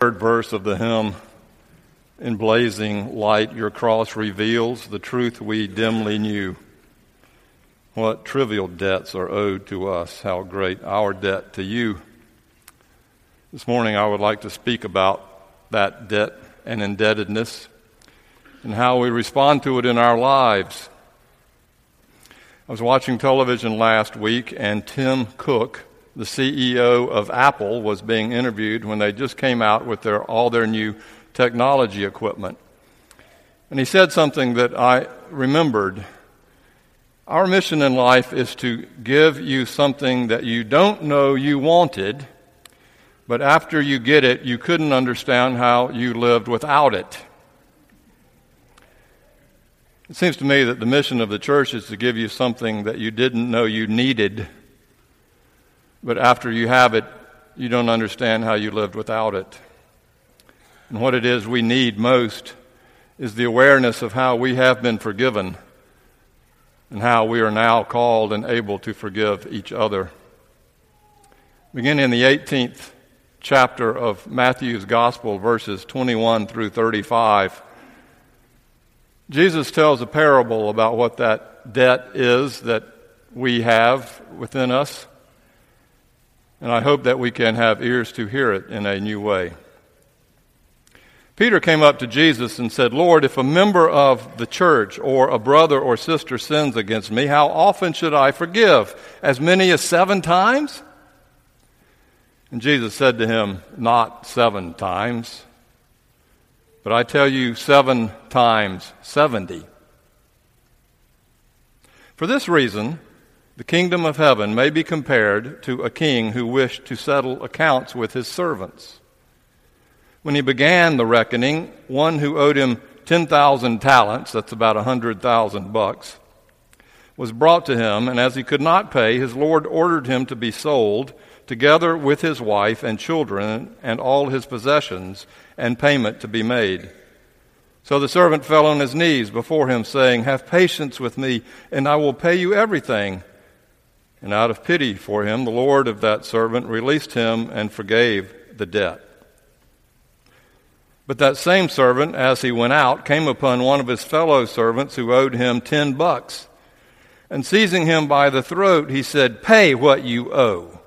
third verse of the hymn, In blazing light, your cross reveals the truth we dimly knew. What trivial debts are owed to us, how great our debt to you. This morning, I would like to speak about that debt and indebtedness and how we respond to it in our lives. I was watching television last week, and Tim Cook, the CEO of Apple, was being interviewed when they just came out with their, all their new technology equipment. And he said something that I remembered. Our mission in life is to give you something that you don't know you wanted, but after you get it, you couldn't understand how you lived without it. It seems to me that the mission of the church is to give you something that you didn't know you needed, but after you have it, you don't understand how you lived without it. And what it is we need most is the awareness of how we have been forgiven and how we are now called and able to forgive each other. Beginning in the 18th chapter of Matthew's Gospel, verses 21 through 35. Jesus tells a parable about what that debt is that we have within us. And I hope that we can have ears to hear it in a new way. Peter came up to Jesus and said, Lord, if a member of the church or a brother or sister sins against me, how often should I forgive? As many as seven times? And Jesus said to him, Not seven times but I tell you, seven times 70. For this reason, the kingdom of heaven may be compared to a king who wished to settle accounts with his servants. When he began the reckoning, one who owed him 10,000 talents, that's about 100,000 bucks, was brought to him, and as he could not pay, his Lord ordered him to be sold, together with his wife and children and all his possessions, and payment to be made. So the servant fell on his knees before him, saying, Have patience with me, and I will pay you everything. And out of pity for him, the Lord of that servant released him and forgave the debt. But that same servant, as he went out, came upon one of his fellow servants who owed him ten bucks. And seizing him by the throat, he said, Pay what you owe.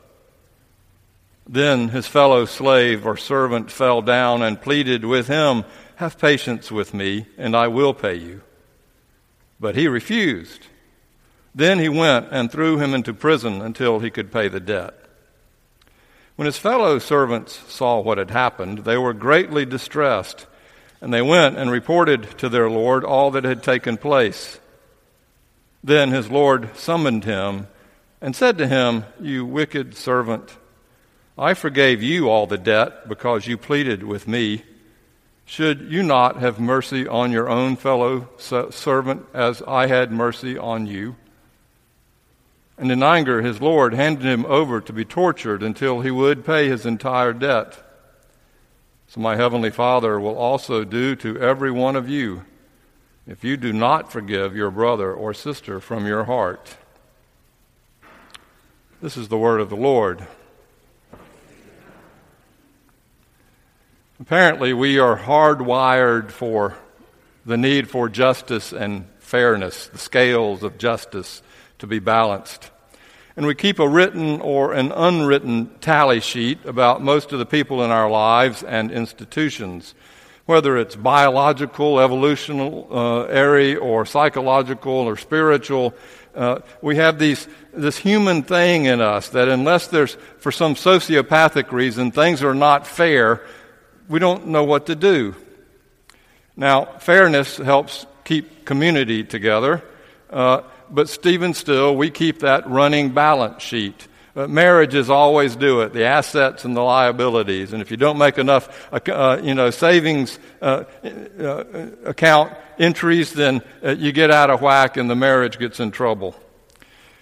Then his fellow slave or servant fell down and pleaded with him, Have patience with me, and I will pay you. But he refused. Then he went and threw him into prison until he could pay the debt. When his fellow servants saw what had happened, they were greatly distressed, and they went and reported to their Lord all that had taken place. Then his Lord summoned him and said to him, You wicked servant, I forgave you all the debt because you pleaded with me. Should you not have mercy on your own fellow servant as I had mercy on you? And in anger, his Lord handed him over to be tortured until he would pay his entire debt. So my heavenly Father will also do to every one of you if you do not forgive your brother or sister from your heart. This is the word of the Lord. Apparently, we are hardwired for the need for justice and fairness, the scales of justice to be balanced. And we keep a written or an unwritten tally sheet about most of the people in our lives and institutions, whether it's biological, evolutionary, uh, or psychological or spiritual. Uh, we have these, this human thing in us that unless there's, for some sociopathic reason, things are not fair, we don't know what to do. Now, fairness helps keep community together, uh, but Stephen still, we keep that running balance sheet. Uh, marriages always do it, the assets and the liabilities. And if you don't make enough, uh, uh you know, savings uh, uh, account entries, then you get out of whack and the marriage gets in trouble.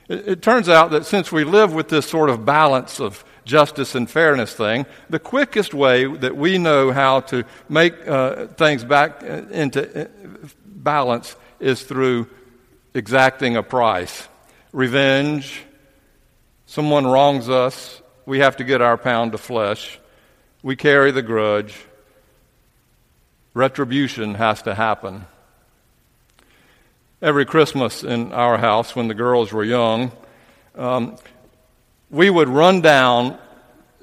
It, it turns out that since we live with this sort of balance of justice and fairness thing, the quickest way that we know how to make uh, things back into uh, balance is through exacting a price. Revenge, someone wrongs us, we have to get our pound of flesh. we carry the grudge. Retribution has to happen. Every Christmas in our house, when the girls were young, um, we would run down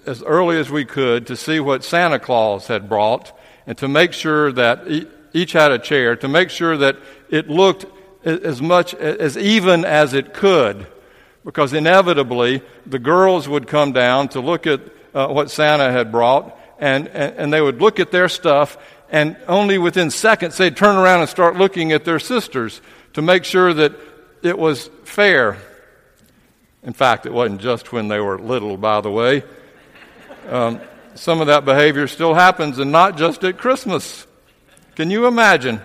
as early as we could to see what Santa Claus had brought and to make sure that each had a chair, to make sure that it looked as much as even as it could. Because inevitably, the girls would come down to look at uh, what Santa had brought, and, and, and they would look at their stuff, and only within seconds they'd turn around and start looking at their sisters to make sure that it was fair. In fact, it wasn't just when they were little, by the way. Um, some of that behavior still happens, and not just at Christmas. Can you imagine?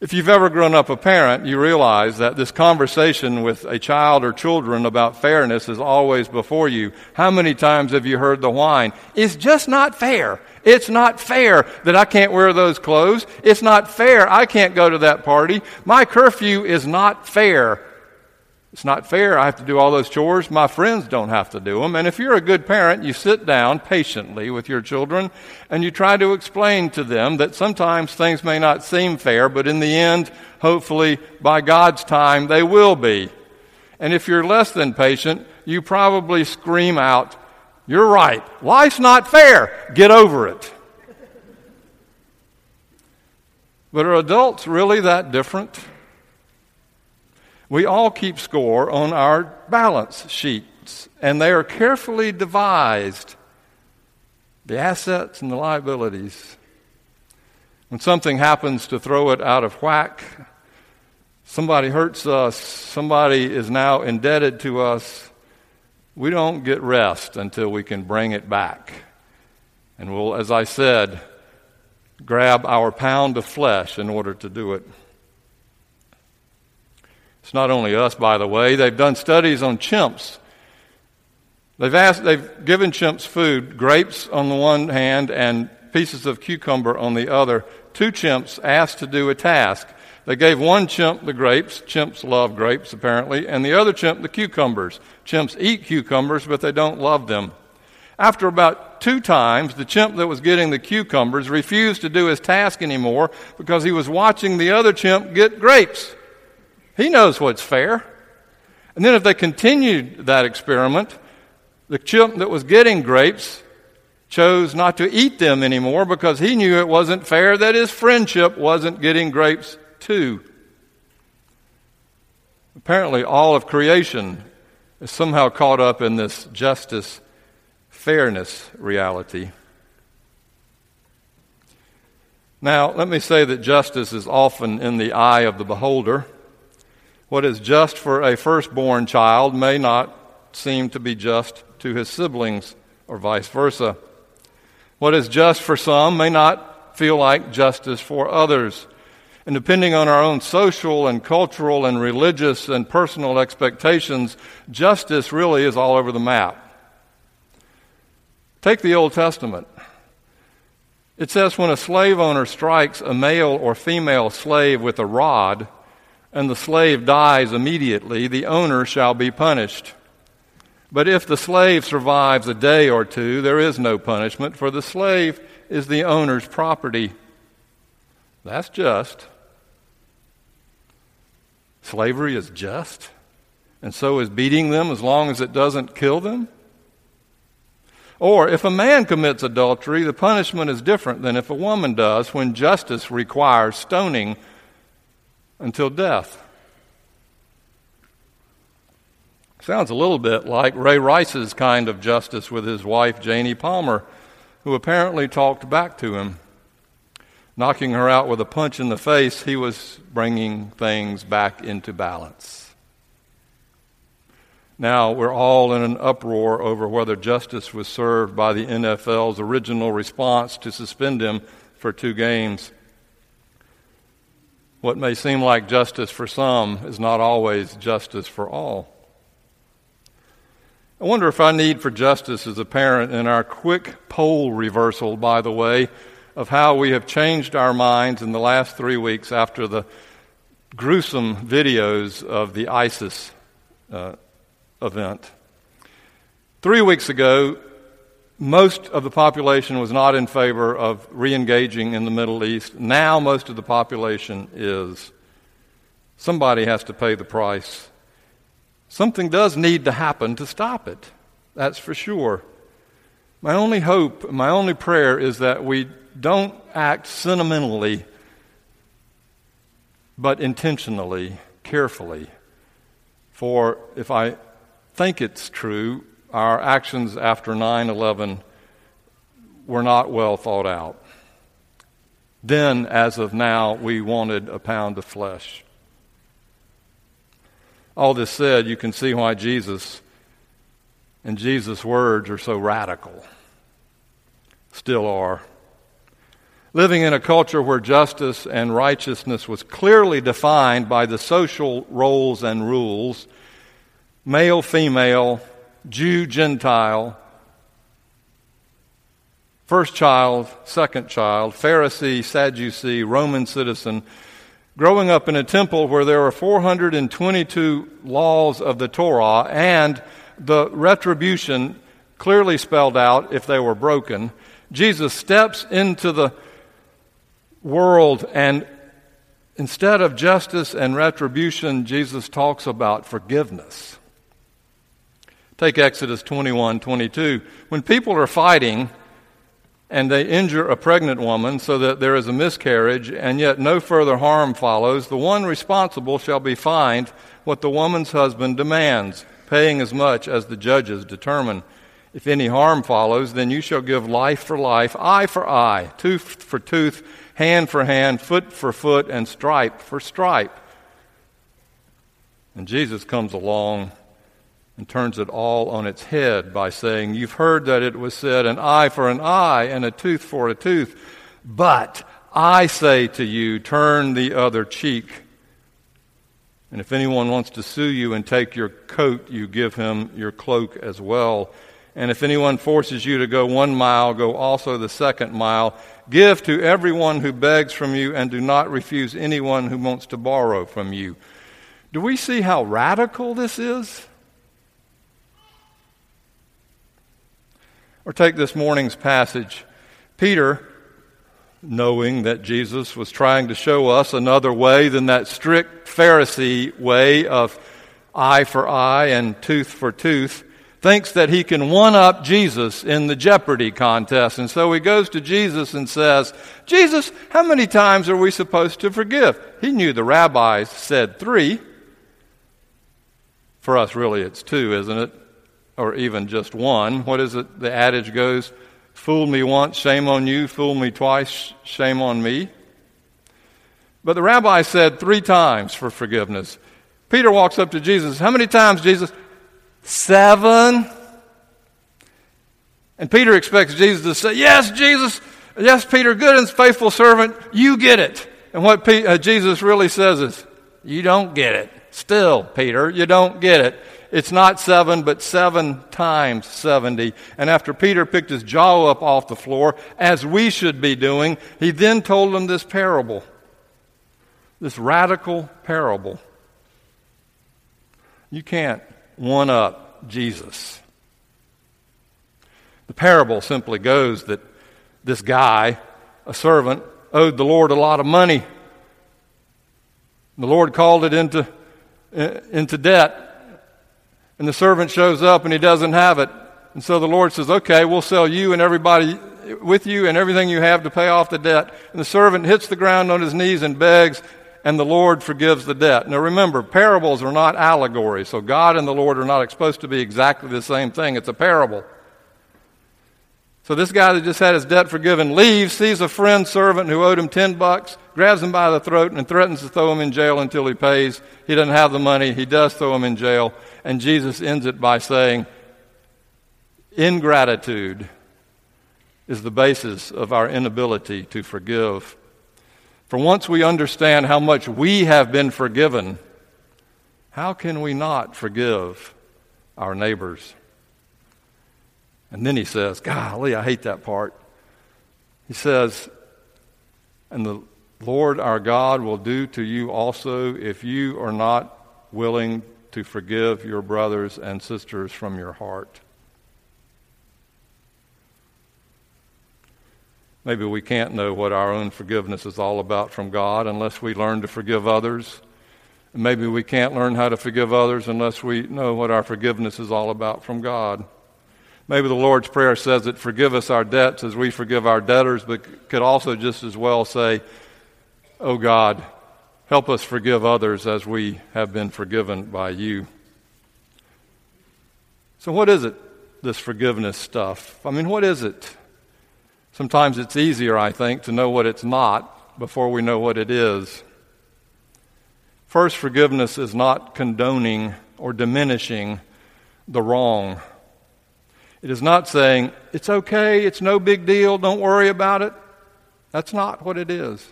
If you've ever grown up a parent, you realize that this conversation with a child or children about fairness is always before you. How many times have you heard the whine? It's just not fair. It's not fair that I can't wear those clothes. It's not fair I can't go to that party. My curfew is not fair. It's not fair. I have to do all those chores. My friends don't have to do them. And if you're a good parent, you sit down patiently with your children and you try to explain to them that sometimes things may not seem fair, but in the end, hopefully, by God's time, they will be. And if you're less than patient, you probably scream out, You're right. Life's not fair. Get over it. But are adults really that different? We all keep score on our balance sheets, and they are carefully devised the assets and the liabilities. When something happens to throw it out of whack, somebody hurts us, somebody is now indebted to us, we don't get rest until we can bring it back. And we'll, as I said, grab our pound of flesh in order to do it. It's not only us, by the way. They've done studies on chimps. They've, asked, they've given chimps food, grapes on the one hand and pieces of cucumber on the other. Two chimps asked to do a task. They gave one chimp the grapes. Chimps love grapes, apparently, and the other chimp the cucumbers. Chimps eat cucumbers, but they don't love them. After about two times, the chimp that was getting the cucumbers refused to do his task anymore because he was watching the other chimp get grapes. He knows what's fair. And then if they continued that experiment, the chimp that was getting grapes chose not to eat them anymore because he knew it wasn't fair that his friendship wasn't getting grapes too. Apparently, all of creation is somehow caught up in this justice, fairness reality. Now, let me say that justice is often in the eye of the beholder. What is just for a firstborn child may not seem to be just to his siblings, or vice versa. What is just for some may not feel like justice for others. And depending on our own social and cultural and religious and personal expectations, justice really is all over the map. Take the Old Testament. It says when a slave owner strikes a male or female slave with a rod, and the slave dies immediately, the owner shall be punished. But if the slave survives a day or two, there is no punishment, for the slave is the owner's property. That's just. Slavery is just, and so is beating them as long as it doesn't kill them. Or if a man commits adultery, the punishment is different than if a woman does when justice requires stoning until death. Sounds a little bit like Ray Rice's kind of justice with his wife, Janay Palmer, who apparently talked back to him. Knocking her out with a punch in the face, he was bringing things back into balance. Now, we're all in an uproar over whether justice was served by the NFL's original response to suspend him for two games. What may seem like justice for some is not always justice for all. I wonder if our need for justice is apparent in our quick poll reversal, by the way, of how we have changed our minds in the last three weeks after the gruesome videos of the ISIS uh, event. Three weeks ago, most of the population was not in favor of re engaging in the Middle East. Now, most of the population is. Somebody has to pay the price. Something does need to happen to stop it. That's for sure. My only hope, my only prayer is that we don't act sentimentally, but intentionally, carefully. For if I think it's true, our actions after 9 11 were not well thought out. Then, as of now, we wanted a pound of flesh. All this said, you can see why Jesus and Jesus' words are so radical. Still are. Living in a culture where justice and righteousness was clearly defined by the social roles and rules male, female, Jew, Gentile, first child, second child, Pharisee, Sadducee, Roman citizen, growing up in a temple where there are 422 laws of the Torah and the retribution clearly spelled out if they were broken, Jesus steps into the world and instead of justice and retribution, Jesus talks about forgiveness. Take Exodus 21 22. When people are fighting and they injure a pregnant woman so that there is a miscarriage and yet no further harm follows, the one responsible shall be fined what the woman's husband demands, paying as much as the judges determine. If any harm follows, then you shall give life for life, eye for eye, tooth for tooth, hand for hand, foot for foot, and stripe for stripe. And Jesus comes along and turns it all on its head by saying, You've heard that it was said, an eye for an eye and a tooth for a tooth. But I say to you, turn the other cheek. And if anyone wants to sue you and take your coat, you give him your cloak as well. And if anyone forces you to go one mile, go also the second mile. Give to everyone who begs from you, and do not refuse anyone who wants to borrow from you. Do we see how radical this is? Or take this morning's passage. Peter, knowing that Jesus was trying to show us another way than that strict Pharisee way of eye for eye and tooth for tooth, thinks that he can one up Jesus in the Jeopardy contest. And so he goes to Jesus and says, Jesus, how many times are we supposed to forgive? He knew the rabbis said three. For us, really, it's two, isn't it? Or even just one. What is it? The adage goes, Fool me once, shame on you. Fool me twice, shame on me. But the rabbi said three times for forgiveness. Peter walks up to Jesus. How many times, Jesus? Seven. And Peter expects Jesus to say, Yes, Jesus. Yes, Peter, good and faithful servant. You get it. And what uh, Jesus really says is, You don't get it. Still, Peter, you don't get it. It's not seven, but seven times 70. And after Peter picked his jaw up off the floor, as we should be doing, he then told them this parable. This radical parable. You can't one up Jesus. The parable simply goes that this guy, a servant, owed the Lord a lot of money. The Lord called it into, into debt and the servant shows up and he doesn't have it. And so the Lord says, Okay, we'll sell you and everybody with you and everything you have to pay off the debt. And the servant hits the ground on his knees and begs, and the Lord forgives the debt. Now remember, parables are not allegories, so God and the Lord are not supposed to be exactly the same thing. It's a parable. So this guy that just had his debt forgiven leaves, sees a friend servant who owed him 10 bucks, grabs him by the throat and threatens to throw him in jail until he pays. He doesn't have the money. He does throw him in jail. And Jesus ends it by saying, Ingratitude is the basis of our inability to forgive. For once we understand how much we have been forgiven, how can we not forgive our neighbors? And then he says, Golly, I hate that part. He says, And the Lord our God will do to you also if you are not willing to forgive your brothers and sisters from your heart. Maybe we can't know what our own forgiveness is all about from God unless we learn to forgive others. Maybe we can't learn how to forgive others unless we know what our forgiveness is all about from God. Maybe the Lord's Prayer says that forgive us our debts as we forgive our debtors, but could also just as well say, Oh God, help us forgive others as we have been forgiven by you. So, what is it, this forgiveness stuff? I mean, what is it? Sometimes it's easier, I think, to know what it's not before we know what it is. First, forgiveness is not condoning or diminishing the wrong. It is not saying, it's okay, it's no big deal, don't worry about it. That's not what it is.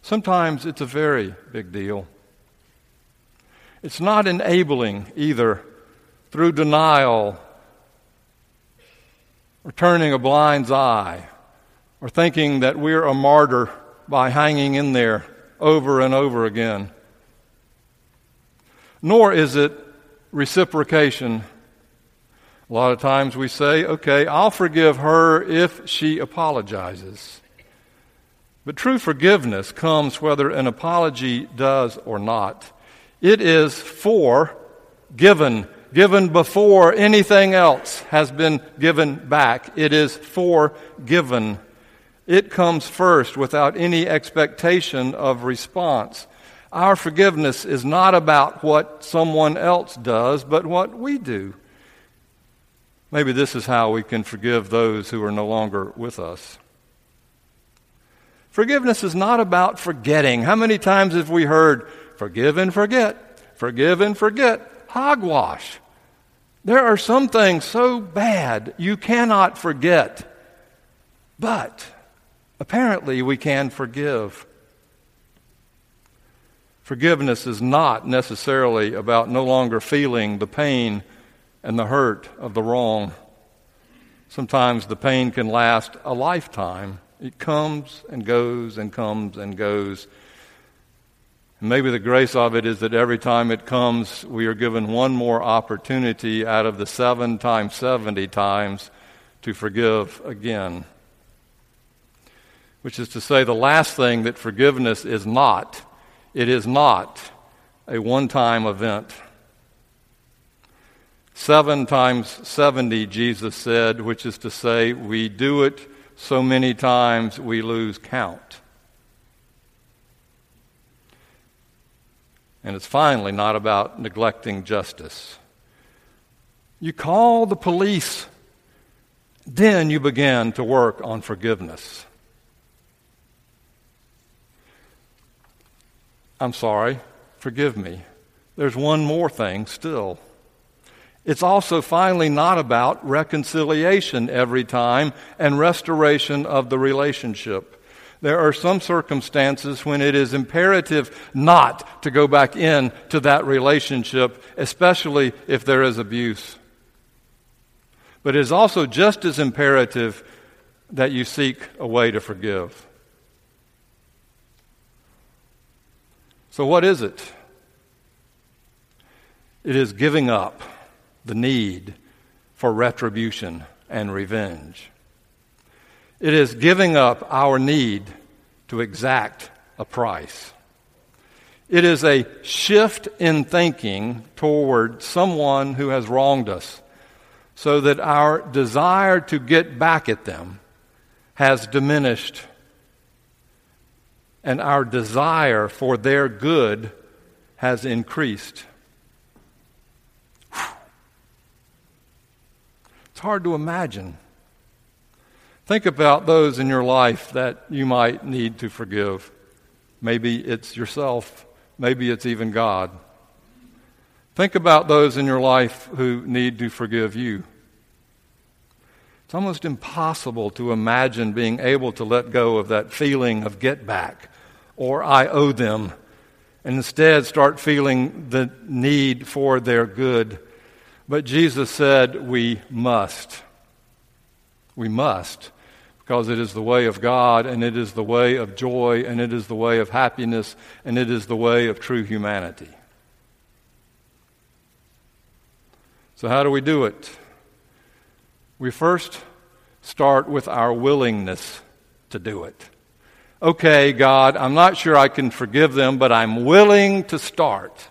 Sometimes it's a very big deal. It's not enabling either through denial or turning a blind's eye or thinking that we're a martyr by hanging in there over and over again. Nor is it reciprocation a lot of times we say, okay, I'll forgive her if she apologizes. But true forgiveness comes whether an apology does or not. It is for given, given before anything else has been given back. It is for given. It comes first without any expectation of response. Our forgiveness is not about what someone else does, but what we do. Maybe this is how we can forgive those who are no longer with us. Forgiveness is not about forgetting. How many times have we heard, forgive and forget, forgive and forget? Hogwash. There are some things so bad you cannot forget. But apparently we can forgive. Forgiveness is not necessarily about no longer feeling the pain and the hurt of the wrong. Sometimes the pain can last a lifetime. It comes and goes and comes and goes. And maybe the grace of it is that every time it comes, we are given one more opportunity out of the seven times, 70 times to forgive again. Which is to say, the last thing that forgiveness is not, it is not a one time event. Seven times 70, Jesus said, which is to say, we do it so many times we lose count. And it's finally not about neglecting justice. You call the police, then you begin to work on forgiveness. I'm sorry, forgive me. There's one more thing still. It's also finally not about reconciliation every time and restoration of the relationship. There are some circumstances when it is imperative not to go back in to that relationship, especially if there is abuse. But it is also just as imperative that you seek a way to forgive. So, what is it? It is giving up the need for retribution and revenge. It is giving up our need to exact a price. It is a shift in thinking toward someone who has wronged us so that our desire to get back at them has diminished and our desire for their good has increased. Hard to imagine. Think about those in your life that you might need to forgive. Maybe it's yourself, maybe it's even God. Think about those in your life who need to forgive you. It's almost impossible to imagine being able to let go of that feeling of get back or I owe them and instead start feeling the need for their good but Jesus said we must. We must, because it is the way of God, and it is the way of joy, and it is the way of happiness, and it is the way of true humanity. So, how do we do it? We first start with our willingness to do it. Okay, God, I'm not sure I can forgive them, but I'm willing to start.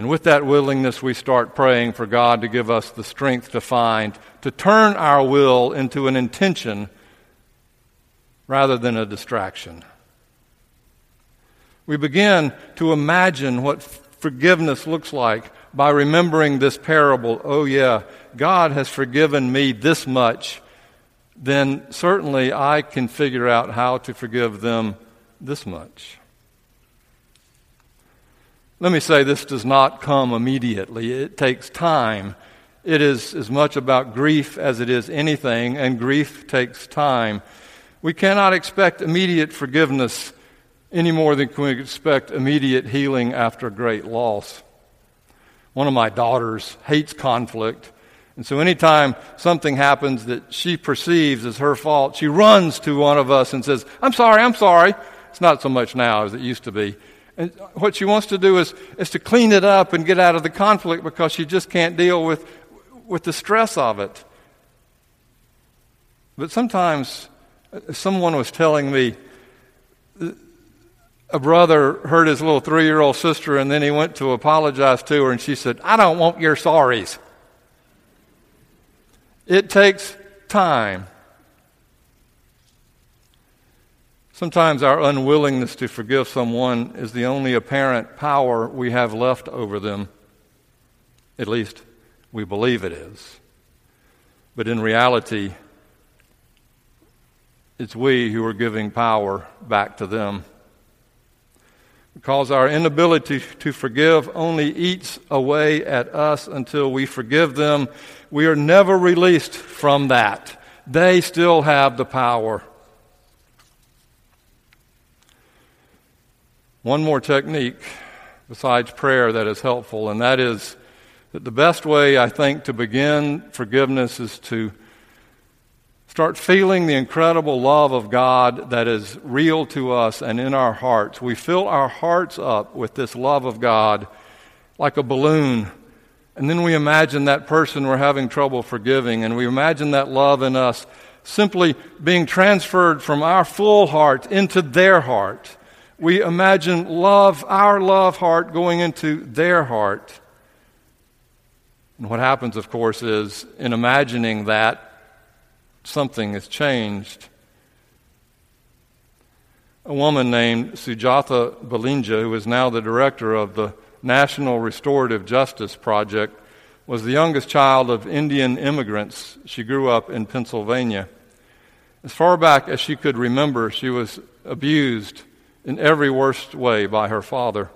And with that willingness, we start praying for God to give us the strength to find, to turn our will into an intention rather than a distraction. We begin to imagine what forgiveness looks like by remembering this parable. Oh, yeah, God has forgiven me this much, then certainly I can figure out how to forgive them this much. Let me say this does not come immediately. It takes time. It is as much about grief as it is anything, and grief takes time. We cannot expect immediate forgiveness any more than we can expect immediate healing after great loss. One of my daughters hates conflict, and so anytime something happens that she perceives as her fault, she runs to one of us and says, I'm sorry, I'm sorry. It's not so much now as it used to be. What she wants to do is, is to clean it up and get out of the conflict because she just can't deal with, with the stress of it. But sometimes uh, someone was telling me a brother hurt his little three year old sister and then he went to apologize to her and she said, I don't want your sorries. It takes time. Sometimes our unwillingness to forgive someone is the only apparent power we have left over them. At least we believe it is. But in reality, it's we who are giving power back to them. Because our inability to forgive only eats away at us until we forgive them, we are never released from that. They still have the power. One more technique besides prayer that is helpful, and that is that the best way, I think, to begin forgiveness is to start feeling the incredible love of God that is real to us and in our hearts. We fill our hearts up with this love of God like a balloon. And then we imagine that person we're having trouble forgiving, and we imagine that love in us simply being transferred from our full heart into their heart we imagine love, our love heart, going into their heart. And what happens, of course, is in imagining that, something has changed. A woman named Sujatha Baliga, who is now the director of the National Restorative Justice Project, was the youngest child of Indian immigrants. She grew up in Pennsylvania. As far back as she could remember, she was abused in every worst way by her father.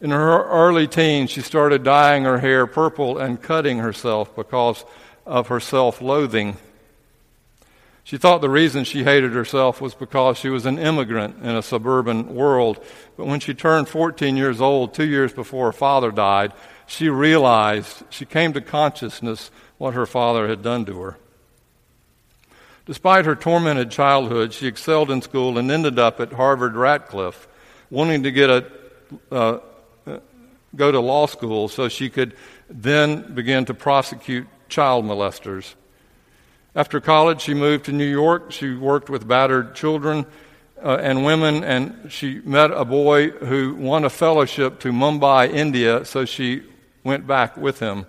In her early teens, she started dyeing her hair purple and cutting herself because of her self loathing. She thought the reason she hated herself was because she was an immigrant in a suburban world. But when she turned 14 years old, two years before her father died, she realized, she came to consciousness what her father had done to her. Despite her tormented childhood, she excelled in school and ended up at Harvard Radcliffe, wanting to get a uh, go to law school so she could then begin to prosecute child molesters. After college, she moved to New York. She worked with battered children uh, and women, and she met a boy who won a fellowship to Mumbai, India, so she went back with him.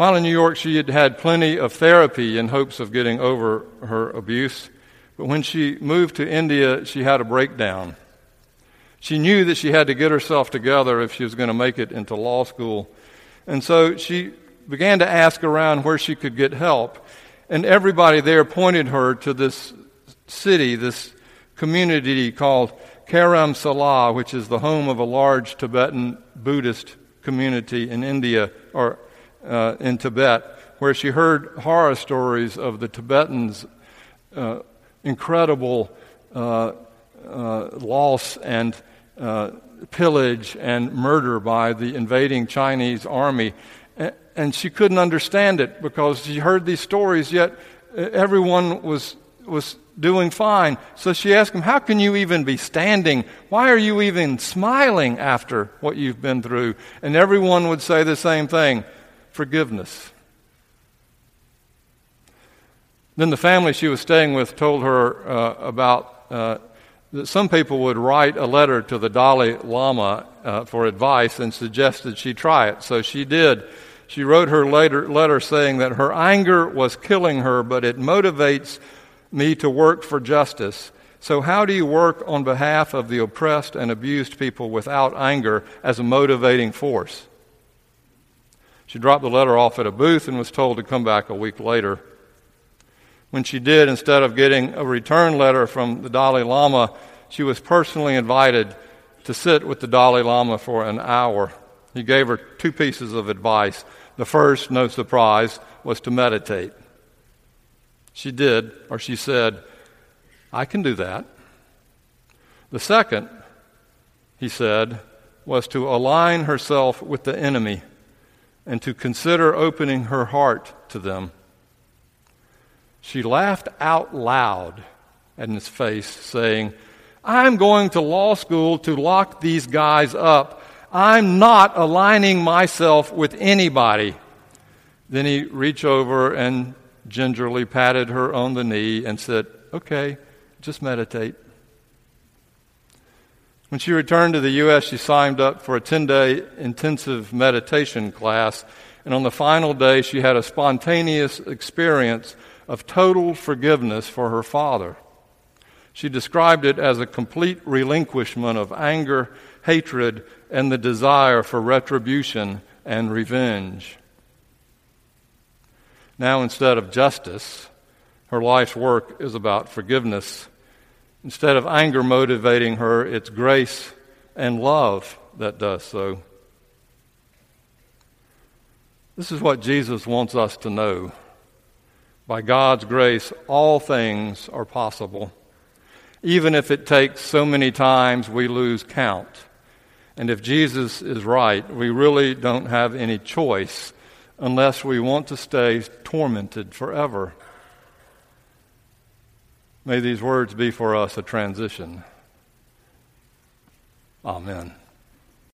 While in New York, she had had plenty of therapy in hopes of getting over her abuse. But when she moved to India, she had a breakdown. She knew that she had to get herself together if she was going to make it into law school. And so she began to ask around where she could get help. And everybody there pointed her to this city, this community called Dharamsala, which is the home of a large Tibetan Buddhist community in India, or uh, in Tibet, where she heard horror stories of the Tibetans' uh, incredible uh, uh loss and uh, pillage and murder by the invading Chinese army. And she couldn't understand it because she heard these stories, yet uh, everyone was, was doing fine. So she asked him, How can you even be standing? Why are you even smiling after what you've been through? And everyone would say the same thing forgiveness. Then the family she was staying with told her uh, about uh, that some people would write a letter to the Dalai Lama uh, for advice and suggested she try it. So she did. She wrote her later, letter saying that her anger was killing her, but it motivates me to work for justice. So, how do you work on behalf of the oppressed and abused people without anger as a motivating force? She dropped the letter off at a booth and was told to come back a week later. When she did, instead of getting a return letter from the Dalai Lama, she was personally invited to sit with the Dalai Lama for an hour. He gave her two pieces of advice. The first, no surprise, was to meditate. She did, or she said, I can do that. The second, he said, was to align herself with the enemy and to consider opening her heart to them. She laughed out loud in his face, saying, I'm going to law school to lock these guys up. I'm not aligning myself with anybody. Then he reached over and gingerly patted her on the knee and said, Okay, just meditate. When she returned to the U.S., she signed up for a 10 day intensive meditation class. And on the final day, she had a spontaneous experience of total forgiveness for her father. She described it as a complete relinquishment of anger, hatred, and the desire for retribution and revenge. Now, instead of justice, her life's work is about forgiveness. Instead of anger motivating her, it's grace and love that does so. This is what Jesus wants us to know. By God's grace, all things are possible, even if it takes so many times we lose count. And if Jesus is right, we really don't have any choice unless we want to stay tormented forever. May these words be for us a transition. Amen.